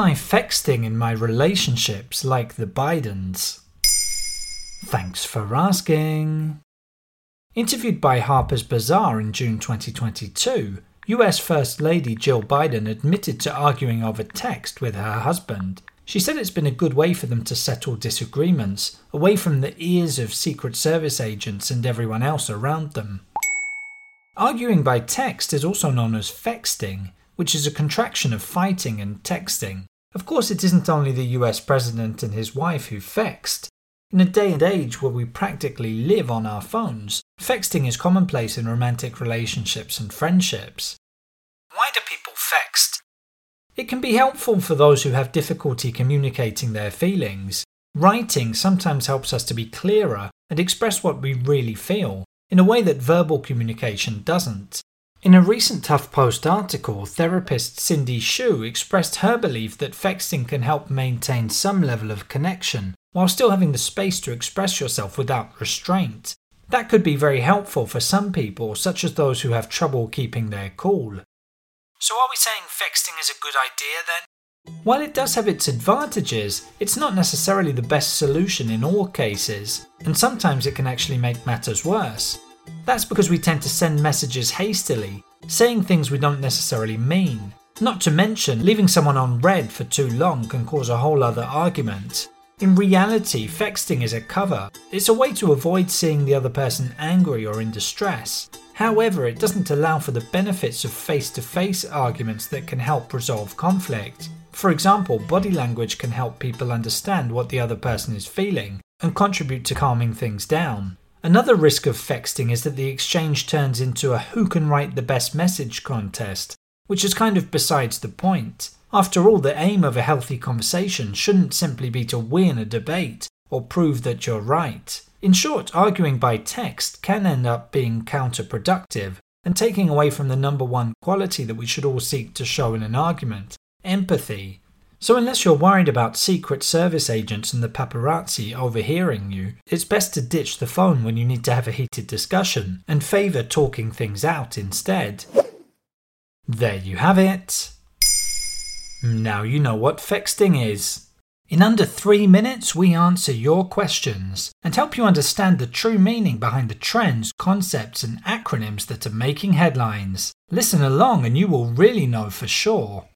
Am I fexting in my relationships like the Bidens? Thanks for asking. Interviewed by Harper's Bazaar in June 2022, US First Lady Jill Biden admitted to arguing over text with her husband. She said it's been a good way for them to settle disagreements, away from the ears of Secret Service agents and everyone else around them. Arguing by text is also known as fexting, which is a contraction of fighting and texting. Of course, it isn't only the US president and his wife who fexed. In a day and age where we practically live on our phones, fexting is commonplace in romantic relationships and friendships. Why do people fext? It can be helpful for those who have difficulty communicating their feelings. Writing sometimes helps us to be clearer and express what we really feel in a way that verbal communication doesn't. In a recent HuffPost article, therapist Cindy Shu expressed her belief that fexting can help maintain some level of connection while still having the space to express yourself without restraint. That could be very helpful for some people, such as those who have trouble keeping their cool. So, are we saying fexting is a good idea then? While it does have its advantages, it's not necessarily the best solution in all cases, and sometimes it can actually make matters worse. That's because we tend to send messages hastily, saying things we don't necessarily mean. Not to mention, leaving someone on read for too long can cause a whole other argument. In reality, fexting is a cover. It's a way to avoid seeing the other person angry or in distress. However, it doesn't allow for the benefits of face to face arguments that can help resolve conflict. For example, body language can help people understand what the other person is feeling and contribute to calming things down. Another risk of fexting is that the exchange turns into a who can write the best message contest, which is kind of besides the point. After all, the aim of a healthy conversation shouldn't simply be to win a debate or prove that you're right. In short, arguing by text can end up being counterproductive and taking away from the number one quality that we should all seek to show in an argument empathy. So, unless you're worried about Secret Service agents and the paparazzi overhearing you, it's best to ditch the phone when you need to have a heated discussion and favour talking things out instead. There you have it. Now you know what fexting is. In under three minutes, we answer your questions and help you understand the true meaning behind the trends, concepts, and acronyms that are making headlines. Listen along and you will really know for sure.